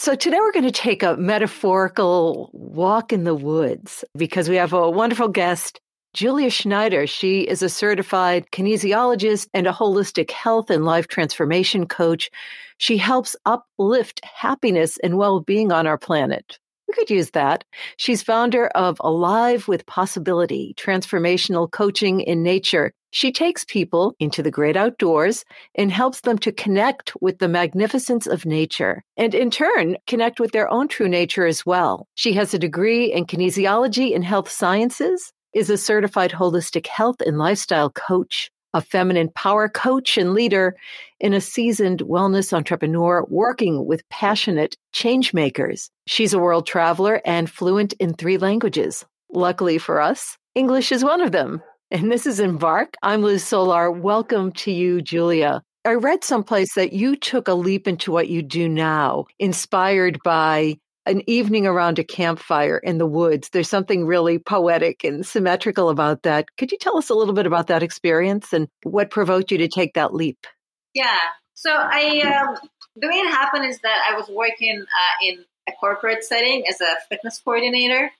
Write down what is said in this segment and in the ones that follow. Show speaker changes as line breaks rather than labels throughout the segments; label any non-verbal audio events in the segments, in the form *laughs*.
So, today we're going to take a metaphorical walk in the woods because we have a wonderful guest, Julia Schneider. She is a certified kinesiologist and a holistic health and life transformation coach. She helps uplift happiness and well being on our planet. We could use that. She's founder of Alive with Possibility, transformational coaching in nature. She takes people into the great outdoors and helps them to connect with the magnificence of nature and in turn connect with their own true nature as well. She has a degree in kinesiology and health sciences, is a certified holistic health and lifestyle coach, a feminine power coach and leader, and a seasoned wellness entrepreneur working with passionate change makers. She's a world traveler and fluent in three languages. Luckily for us, English is one of them. And this is Embark. I'm Liz Solar. Welcome to you, Julia. I read someplace that you took a leap into what you do now, inspired by an evening around a campfire in the woods. There's something really poetic and symmetrical about that. Could you tell us a little bit about that experience and what provoked you to take that leap?
Yeah. So I, um, the way it happened is that I was working uh, in a corporate setting as a fitness coordinator,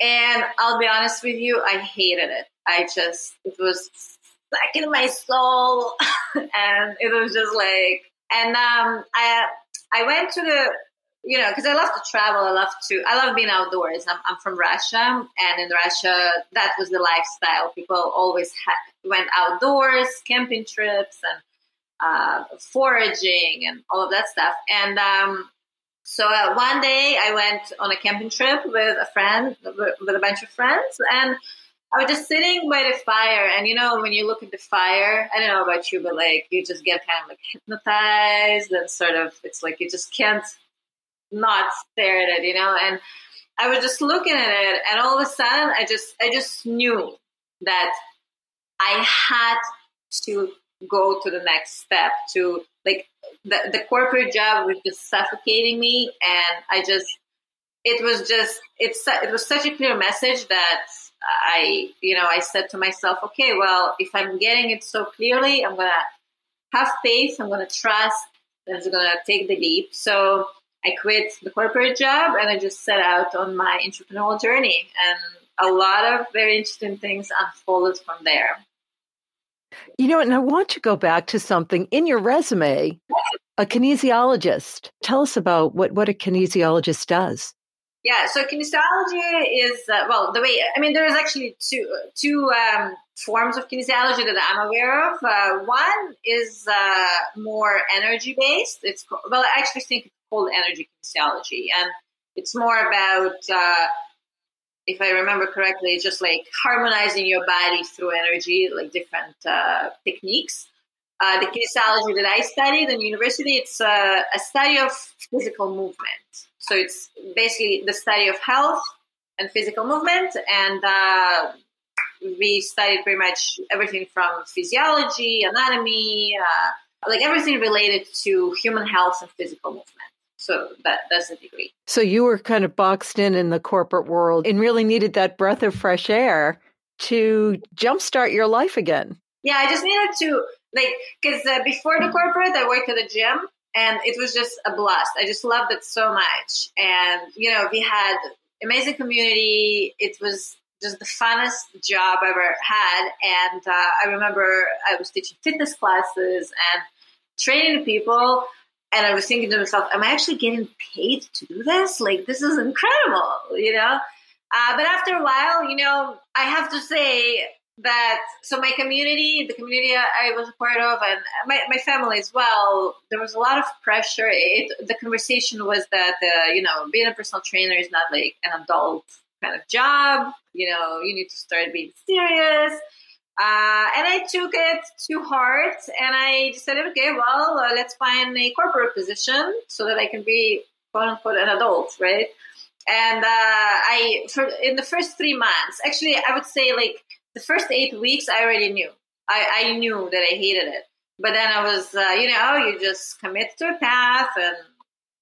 and I'll be honest with you, I hated it. I just it was stuck in my soul, *laughs* and it was just like, and um, I I went to the you know, because I love to travel. I love to, I love being outdoors. I'm, I'm from Russia, and in Russia, that was the lifestyle. People always went outdoors, camping trips, and uh, foraging, and all of that stuff. And um, so uh, one day, I went on a camping trip with a friend, with a bunch of friends, and I was just sitting by the fire, and you know, when you look at the fire, I don't know about you, but like you just get kind of like hypnotized, and sort of, it's like you just can't not stare at it, you know. And I was just looking at it, and all of a sudden, I just I just knew that I had to go to the next step. To like the the corporate job was just suffocating me, and I just it was just it's it was such a clear message that I you know I said to myself, okay, well, if I'm getting it so clearly, I'm gonna have faith. I'm gonna trust. and I'm gonna take the leap. So I quit the corporate job and I just set out on my entrepreneurial journey. And a lot of very interesting things unfolded from there.
You know, and I want to go back to something in your resume a kinesiologist. Tell us about what, what a kinesiologist does.
Yeah, so kinesiology is uh, well the way I mean there is actually two two um, forms of kinesiology that I'm aware of. Uh, one is uh, more energy based. It's called, well I actually think it's called energy kinesiology, and it's more about, uh, if I remember correctly, it's just like harmonizing your body through energy, like different uh, techniques. Uh, the kinesiology that I studied in university, it's a, a study of physical movement. So it's basically the study of health and physical movement, and uh, we studied pretty much everything from physiology, anatomy, uh, like everything related to human health and physical movement. So that that's the degree.
So you were kind of boxed in in the corporate world and really needed that breath of fresh air to jumpstart your life again.
Yeah, I just needed to like because uh, before the corporate, I worked at a gym and it was just a blast. I just loved it so much, and you know we had amazing community. It was just the funnest job I ever had, and uh, I remember I was teaching fitness classes and training people and I was thinking to myself, am I actually getting paid to do this? Like, this is incredible, you know? Uh, but after a while, you know, I have to say that, so my community, the community I was a part of, and my, my family as well, there was a lot of pressure. It, the conversation was that, uh, you know, being a personal trainer is not like an adult kind of job. You know, you need to start being serious. Uh, and I took it to heart and I decided, okay, well, uh, let's find a corporate position so that I can be quote unquote an adult, right? And uh, I, for in the first three months, actually, I would say like the first eight weeks, I already knew. I, I knew that I hated it. But then I was, uh, you know, you just commit to a path and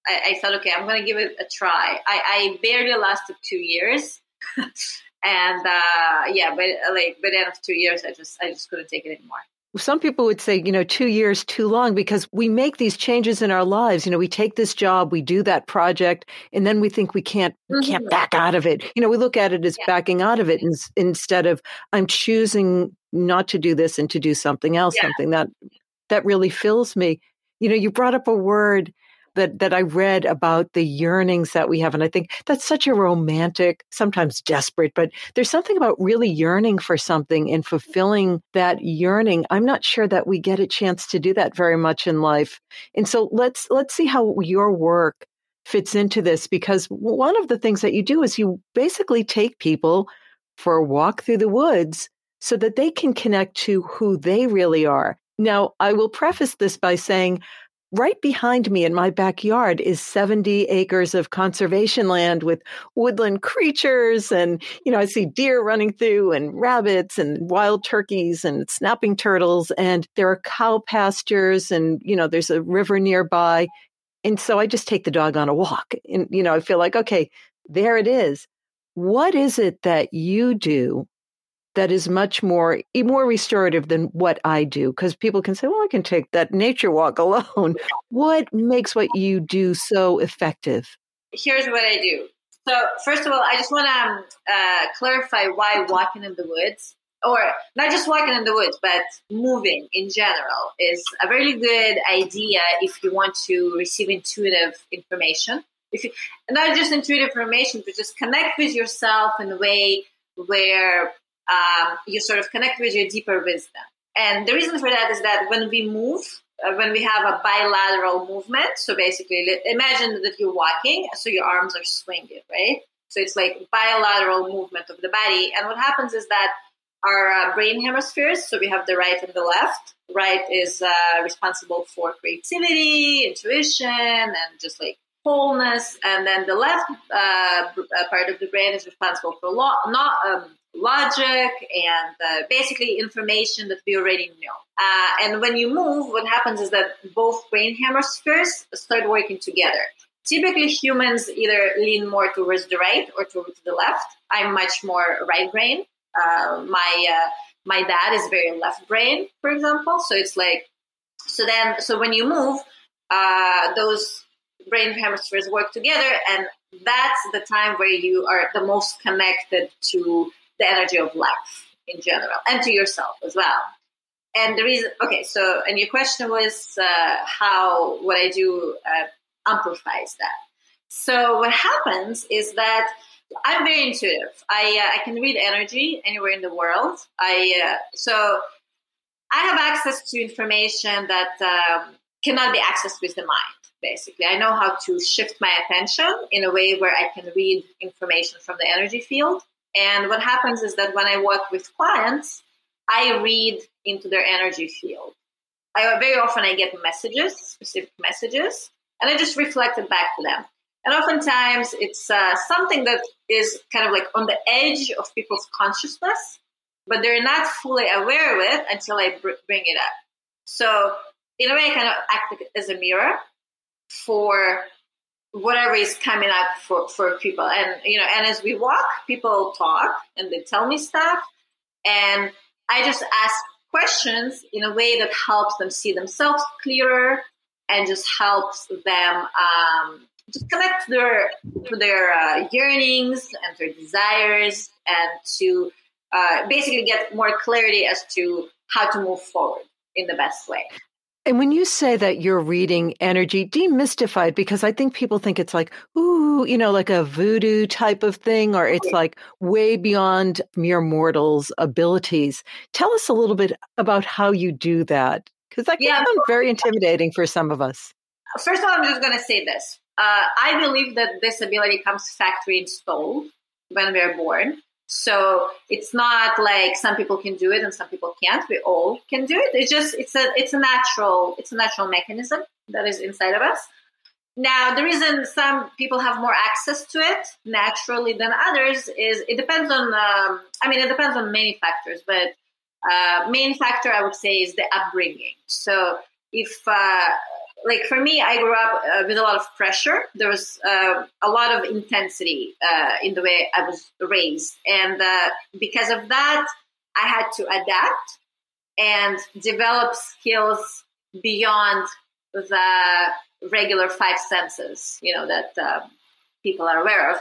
I, I thought, okay, I'm going to give it a try. I, I barely lasted two years. *laughs* and uh, yeah, but like by the end of two years, I just I just couldn't take it anymore.
Some people would say, you know, two years too long because we make these changes in our lives. You know, we take this job, we do that project, and then we think we can't mm-hmm. can't back out of it. You know, we look at it as yeah. backing out of it in, instead of I'm choosing not to do this and to do something else, yeah. something that that really fills me. You know, you brought up a word that that I read about the yearnings that we have and I think that's such a romantic sometimes desperate but there's something about really yearning for something and fulfilling that yearning. I'm not sure that we get a chance to do that very much in life. And so let's let's see how your work fits into this because one of the things that you do is you basically take people for a walk through the woods so that they can connect to who they really are. Now, I will preface this by saying right behind me in my backyard is 70 acres of conservation land with woodland creatures and you know i see deer running through and rabbits and wild turkeys and snapping turtles and there are cow pastures and you know there's a river nearby. And so i just take the dog on a walk and you know i feel like okay there it is. What is it that you do that is much more more restorative than what I do because people can say, "Well, I can take that nature walk *laughs* alone." what makes what you do so effective?
Here's what I do. So, first of all, I just want to um, uh, clarify why walking in the woods, or not just walking in the woods, but moving in general, is a very good idea if you want to receive intuitive information. If you, not just intuitive information, but just connect with yourself in a way where um, you sort of connect with your deeper wisdom. And the reason for that is that when we move, uh, when we have a bilateral movement, so basically imagine that you're walking, so your arms are swinging, right? So it's like bilateral movement of the body. And what happens is that our uh, brain hemispheres, so we have the right and the left. Right is uh, responsible for creativity, intuition, and just like wholeness. And then the left uh, uh part of the brain is responsible for law, not um, logic and uh, basically information that we already know. Uh, and when you move, what happens is that both brain hemispheres start working together. Typically, humans either lean more towards the right or towards the left. I'm much more right brain. Uh, my uh, my dad is very left brain, for example. So it's like so then so when you move, uh, those brain hemispheres work together, and that's the time where you are the most connected to the energy of life in general and to yourself as well. And the reason, okay, so, and your question was uh, how what I do uh, amplifies that. So, what happens is that I'm very intuitive. I, uh, I can read energy anywhere in the world. I, uh, so, I have access to information that um, cannot be accessed with the mind basically. I know how to shift my attention in a way where I can read information from the energy field. And what happens is that when I work with clients, I read into their energy field. I very often I get messages, specific messages, and I just reflect it back to them. And oftentimes it's uh, something that is kind of like on the edge of people's consciousness, but they're not fully aware of it until I br- bring it up. So in a way, I kind of act as a mirror for whatever is coming up for, for people. And, you know, and as we walk, people talk and they tell me stuff. And I just ask questions in a way that helps them see themselves clearer and just helps them um, just connect their, to their uh, yearnings and their desires and to uh, basically get more clarity as to how to move forward in the best way.
And when you say that you're reading energy, demystified, because I think people think it's like, ooh, you know, like a voodoo type of thing, or it's like way beyond mere mortals' abilities. Tell us a little bit about how you do that, because that can yeah. sound very intimidating for some of us.
First of all, I'm just going to say this. Uh, I believe that this ability comes factory installed when we are born. So it's not like some people can do it and some people can't. We all can do it. It's just it's a it's a natural it's a natural mechanism that is inside of us. Now the reason some people have more access to it naturally than others is it depends on um, I mean it depends on many factors, but uh, main factor I would say is the upbringing. So if uh, like for me, I grew up uh, with a lot of pressure. There was uh, a lot of intensity uh, in the way I was raised, and uh, because of that, I had to adapt. and develop skills beyond the regular five senses, you know, that uh, people are aware of.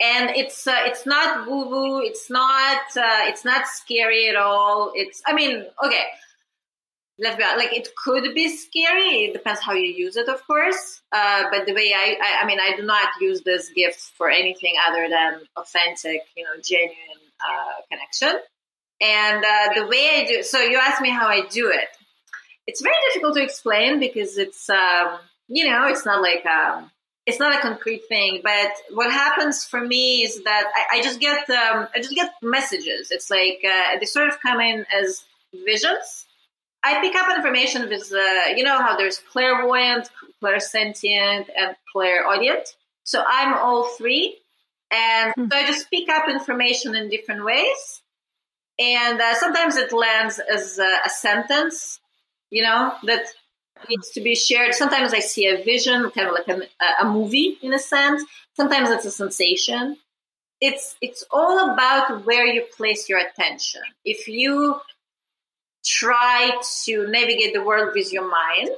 And it's uh, it's not woo woo. It's not it's not scary at all. It's I mean okay, let's like it could be scary. It depends how you use it, of course. Uh, but the way I, I, I mean, I do not use this gift for anything other than authentic, you know, genuine uh, connection. And uh, the way I do, so you asked me how I do it. It's very difficult to explain because it's, um, you know, it's not like um, it's not a concrete thing. But what happens for me is that I, I just get um, I just get messages. It's like uh, they sort of come in as visions I pick up information with, uh, you know, how there's clairvoyant, clairsentient, and clairaudient. So I'm all three. And mm. so I just pick up information in different ways. And uh, sometimes it lands as a, a sentence, you know, that needs to be shared. Sometimes I see a vision, kind of like a, a movie in a sense. Sometimes it's a sensation. It's it's all about where you place your attention. If you try to navigate the world with your mind,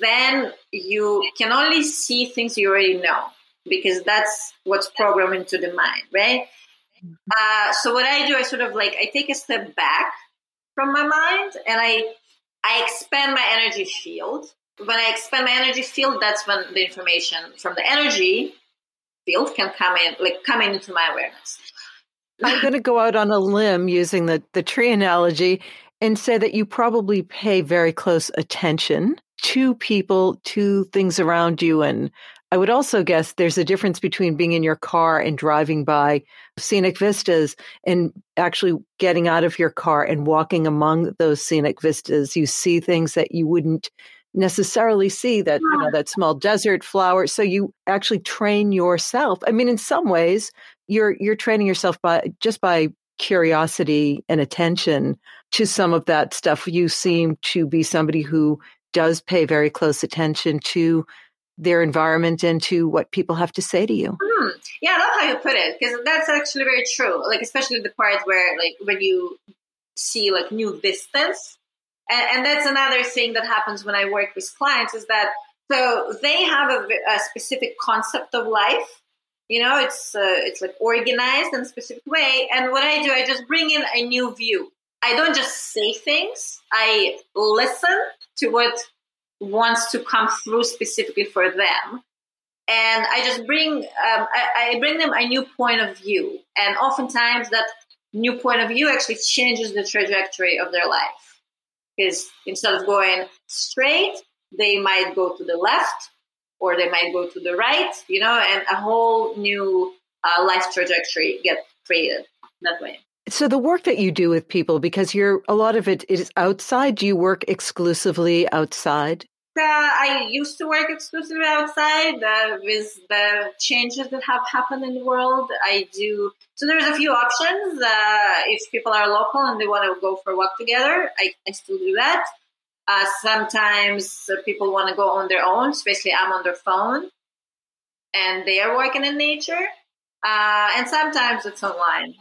then you can only see things you already know because that's what's programmed into the mind, right? Mm-hmm. Uh, so what I do, I sort of like I take a step back from my mind and I I expand my energy field. When I expand my energy field, that's when the information from the energy field can come in, like come into my awareness.
I'm going to go out on a limb using the, the tree analogy and say that you probably pay very close attention to people, to things around you. And I would also guess there's a difference between being in your car and driving by scenic vistas and actually getting out of your car and walking among those scenic vistas. You see things that you wouldn't necessarily see that you know that small desert flower so you actually train yourself i mean in some ways you're you're training yourself by just by curiosity and attention to some of that stuff. You seem to be somebody who does pay very close attention to their environment and to what people have to say to you.
Hmm. Yeah, I love how you put it because that's actually very true. Like especially the part where like when you see like new distance, and, and that's another thing that happens when I work with clients is that so they have a, a specific concept of life you know it's uh, it's like organized in a specific way and what i do i just bring in a new view i don't just say things. I listen to what wants to come through specifically for them. And i just bring um, I, I bring them a new point of view. And oftentimes that new point of view actually changes the trajectory of their life. Because instead of going straight they might go to the left or they might go to the right, you know, and a whole new uh, life trajectory get created that way.
So the work that you do with people, because you're a lot of it is outside. Do you work exclusively outside?
Uh, I used to work exclusively outside uh, with the changes that have happened in the world. I do so. There's a few options. Uh, if people are local and they want to go for a walk together, I, I still do that. Uh, sometimes people want to go on their own, especially I'm on their phone and they are working in nature. Uh, and sometimes it's online.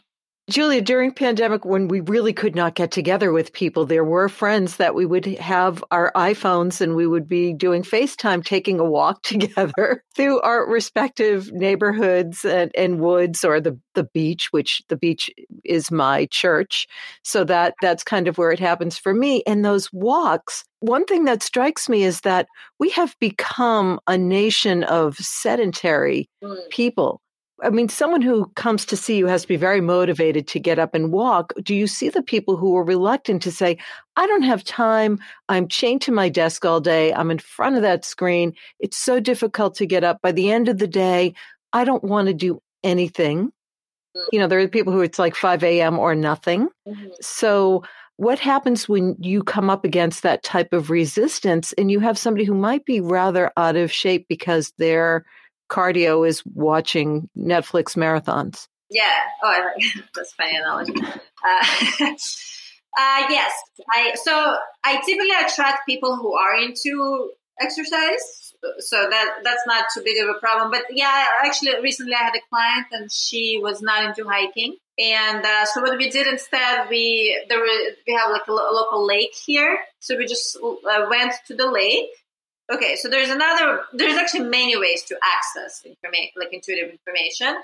Julia, during pandemic, when we really could not get together with people, there were friends that we would have our iPhones and we would be doing FaceTime, taking a walk *laughs* together through our respective neighborhoods and, and, woods or the, the beach, which the beach is my church. So that that's kind of where it happens for me. And those walks, one thing that strikes me is that we have become a nation of sedentary mm. people I mean, someone who comes to see you has to be very motivated to get up and walk. Do you see the people who are reluctant to say, I don't have time. I'm chained to my desk all day. I'm in front of that screen. It's so difficult to get up. By the end of the day, I don't want to do anything. Mm. You know, there are people who it's like 5 a.m. or nothing. Mm-hmm. So, what happens when you come up against that type of resistance and you have somebody who might be rather out of shape because they're cardio is watching Netflix marathons.
Yeah. Oh, *laughs* that's funny analogy. Uh, *laughs* uh, yes. I so I typically attract people who are into exercise, so that that's not too big of a problem. But yeah, actually, recently I had a client and she was not into hiking, And uh, so what we did instead, we there were, we have like a, lo- local lake here, so we just uh, went to the lake. Okay, so there's another. There's actually many ways to access information, like intuitive information.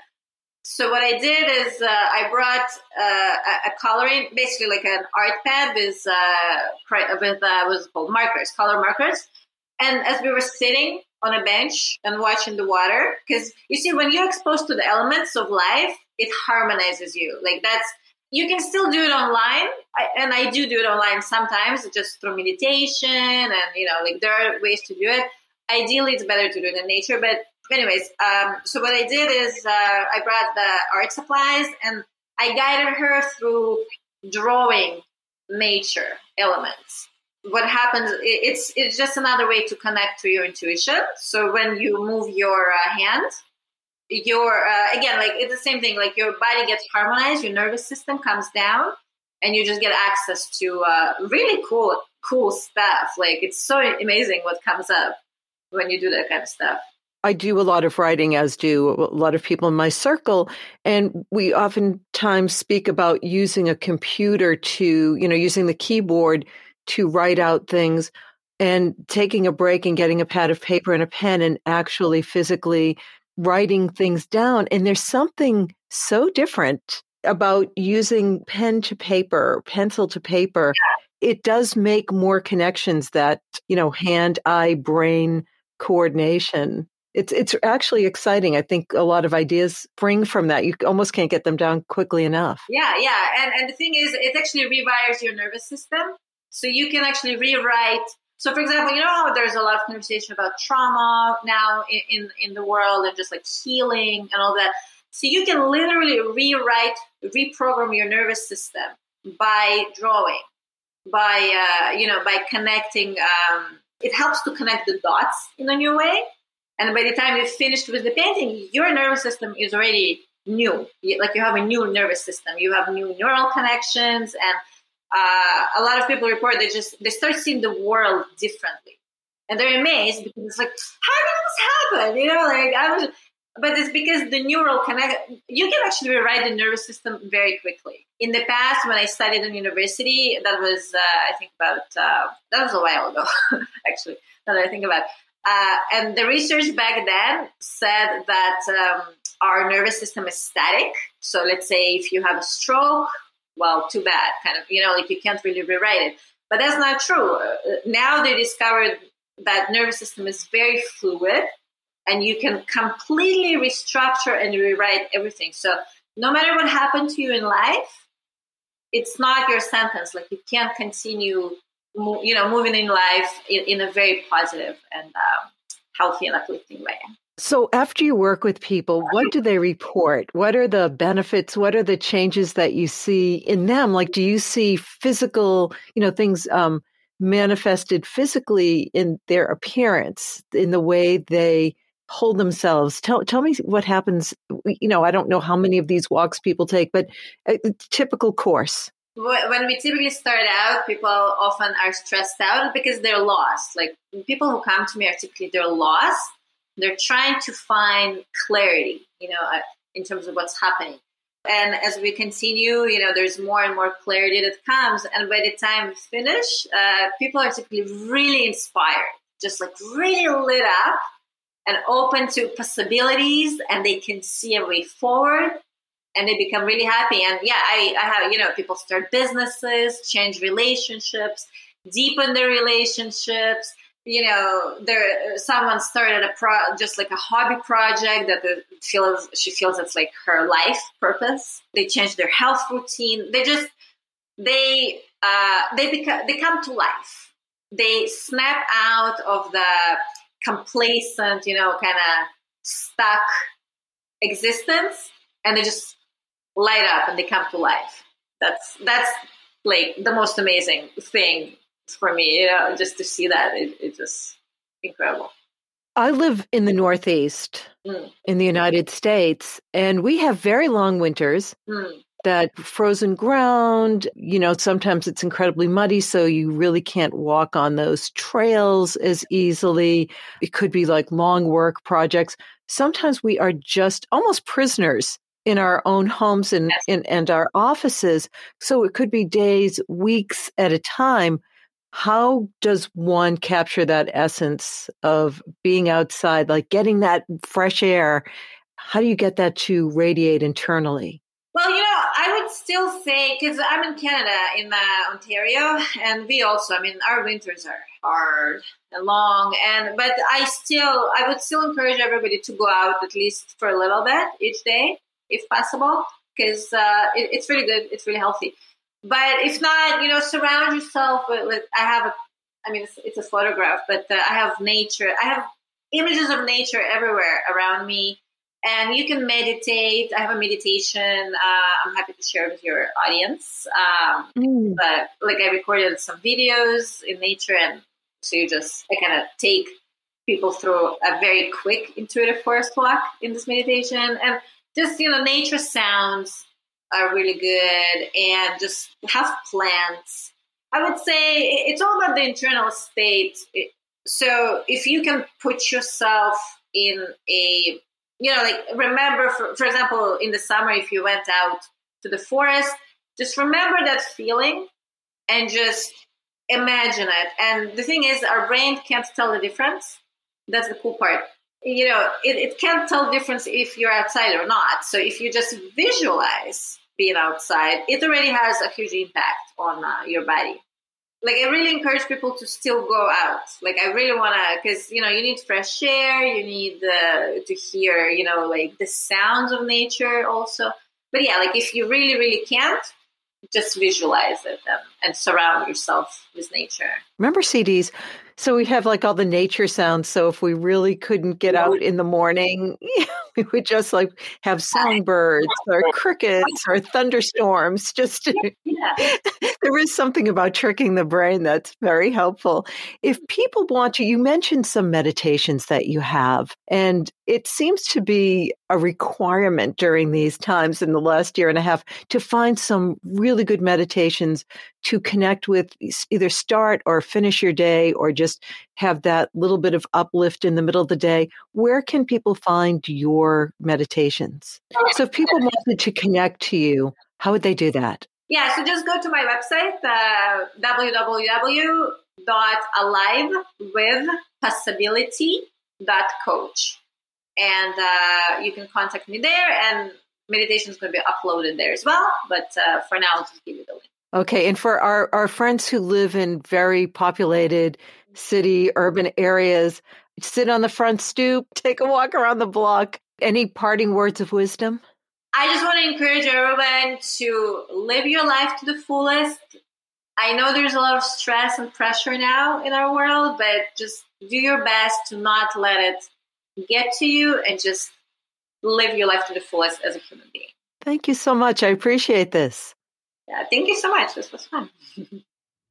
So what I did is uh, I brought uh, a, coloring, basically like an art pad with uh, with uh, what's called markers, color markers. And as we were sitting on a bench and watching the water, because you see, when you're exposed to the elements of life, it harmonizes you. Like that's you can still do it online, I, and I do do it online sometimes, just through meditation, and you know, like there are ways to do it. Ideally, it's better to do it in nature, but anyways, um, so what I did is uh, I brought the art supplies and I guided her through drawing nature elements. What happens? It's it's just another way to connect to your intuition. So when you move your uh, hand, your uh, again like it's the same thing. Like your body gets harmonized, your nervous system comes down, and you just get access to uh, really cool cool stuff. Like it's so amazing what comes up when you do that kind of stuff.
I do a lot of writing, as do a lot of people in my circle. And we oftentimes speak about using a computer to, you know, using the keyboard to write out things and taking a break and getting a pad of paper and a pen and actually physically writing things down. And there's something so different about using pen to paper, pencil to paper. It does make more connections that, you know, hand, eye, brain coordination it's it's actually exciting. I think a lot of ideas spring from that. You almost can't get them down quickly enough.
Yeah, yeah. And and the thing is it actually rewires your nervous system. So you can actually rewrite so for example, you know how there's a lot of conversation about trauma now in, in, in the world and just like healing and all that. So you can literally rewrite, reprogram your nervous system by drawing, by uh, you know, by connecting. Um, it helps to connect the dots in a new way and by the time you're finished with the painting, your nervous system is already new. Like you have a new nervous system, you have new neural connections, and uh, a lot of people report they just they start seeing the world differently, and they're amazed because it's like, how did this happen? You know, like I was. But it's because the neural connect. You can actually rewrite the nervous system very quickly. In the past, when I studied in university, that was uh, I think about uh, that was a while ago, *laughs* actually. Now that I think about, it uh, and the research back then said that um, our nervous system is static. So let's say if you have a stroke, well, too bad, kind of, you know, like you can't really rewrite it. But that's not true. Uh, now they discovered that nervous system is very fluid and you can completely restructure and rewrite everything. So no matter what happened to you in life, it's not your sentence. Like you can't continue you know, moving in life in, in a very positive and um, healthy and uplifting way.
So, after you work with people, what do they report? What are the benefits? What are the changes that you see in them? Like, do you see physical, you know, things um, manifested physically in their appearance, in the way they hold themselves? Tell, tell me what happens. You know, I don't know how many of these walks people take, but a typical course
when we typically start out, people often are stressed out because they're lost. Like people who come to me are typically they're lost. They're trying to find clarity, you know, uh, in terms of what's happening. And as we continue, you know, there's more and more clarity that comes. And by the time we finish, uh, people are typically really inspired, just like really lit up and open to possibilities, and they can see a way forward and they become really happy. And yeah, I, I have, you know, people start businesses, change relationships, deepen their relationships. You know, there someone started a pro, just like a hobby project that feels she feels it's like her life purpose. They change their health routine. They just they uh, they become they come to life. They snap out of the complacent, you know, kind of stuck existence, and they just light up and they come to life. That's that's like the most amazing thing for me, you know, just to see that it, it's just incredible.
I live in the Northeast mm. in the United States, and we have very long winters. Mm. That frozen ground, you know, sometimes it's incredibly muddy, so you really can't walk on those trails as easily. It could be like long work projects. Sometimes we are just almost prisoners in our own homes and,
Yes.
and, and our offices. So it could be days, weeks at a time. How does one capture that essence of being outside, like getting that fresh air? How do you get that to radiate internally?
Well, you know, I would still say because I'm in Canada, in uh, Ontario, and we also, I mean, our winters are hard and long, and but I still, I would still encourage everybody to go out at least for a little bit each day, if possible, because uh, it, it's really good, it's really healthy. But if not, you know, surround yourself with. with I have a, I mean, it's, it's a photograph, but uh, I have nature. I have images of nature everywhere around me and you can meditate. I have a meditation. Uh, I'm happy to share with your audience. Um,
Mm.
but like I recorded some videos in nature, and so you just I kind of take people through a very quick intuitive forest walk in this meditation, and just you know nature sounds are really good, and just have plants. I would say it's all about the internal state. So if you can put yourself in a you know, like remember, for, for example, in the summer, if you went out to the forest, just remember that feeling and just imagine it. And the thing is, our brain can't tell the difference. That's the cool part. You know, it, it can't tell difference if you're outside or not. So if you just visualize being outside, it already has a huge impact on uh, your body like I really encourage people to still go out. Like I really want to, because you know you need fresh air, you need uh, to hear, you know, like the sounds of nature also. But yeah, like if you really, really can't, just visualize it and, and surround yourself with nature.
Remember CDs? So we have like all the nature sounds. So if we really couldn't get out in the morning, *laughs* we would just like have *laughs* songbirds or crickets or thunderstorms. Just to,
Yeah. *laughs*
there is something about tricking the brain that's very helpful. If mm-hmm. people want to, you mentioned some meditations that you have, and it seems to be a requirement during these times in the last year and a half to find some really good meditations to connect with either start or finish your day or just have that little bit of uplift in the middle of the day. Where can people find your meditations? So if people *laughs* wanted to connect to you, how would they do that?
Yeah, so just go to my website, uh, www.alivewithpossibility.coach. And uh, you can contact me there, and meditation is going to be uploaded there as well. But uh, for now, I'll just give you the link.
Okay. And for our, our friends who live in very populated city, urban areas, sit on the front stoop, *laughs* take a walk around the block. Any parting words of wisdom?
I just want to encourage everyone to live your life to the fullest. I know there's a lot of stress and pressure now in our world, but just do your best to not let it get to you and just live your life to the fullest as a human being.
Thank you so much. I appreciate this.
Yeah, thank you so much. This was fun. *laughs*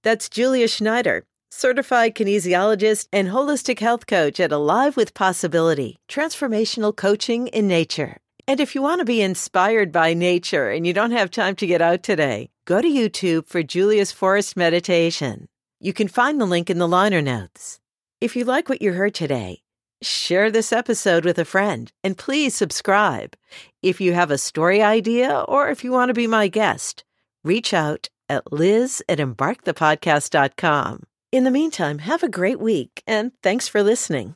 That's Julia Schneider, certified kinesiologist and holistic health coach at Alive with Possibility, transformational coaching in nature. And if you want to be inspired by nature and you don't have time to get out today, go to YouTube for Julia's Forest Meditation. You can find the link in the liner notes. If you like what you heard today, share this episode with a friend and please subscribe. If you have a story idea or if you want to be my guest, reach out at liz at embarkthepodcast.com. In the meantime, have a great week and thanks for listening.